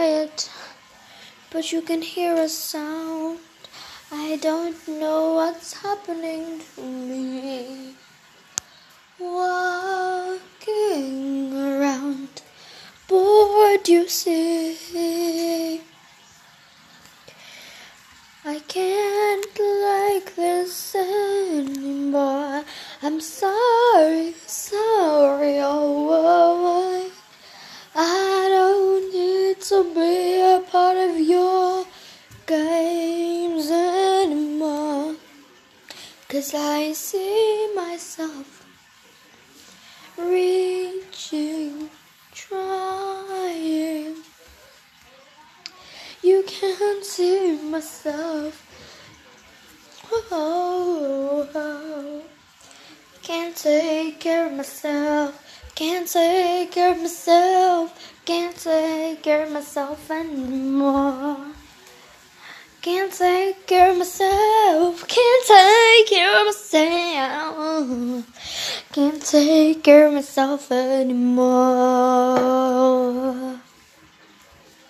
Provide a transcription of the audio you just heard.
quiet, but you can hear a sound. I don't know what's happening to me. Walking around, bored, you see. I can't like this anymore. I'm sorry, to be a part of your games anymore. Cause I see myself reaching, trying. You can't see myself. Oh, oh. Can't take care of myself. Can't take care of myself. Can't take care of myself anymore. Can't take care of myself. Can't take care of myself. Can't take care of myself anymore.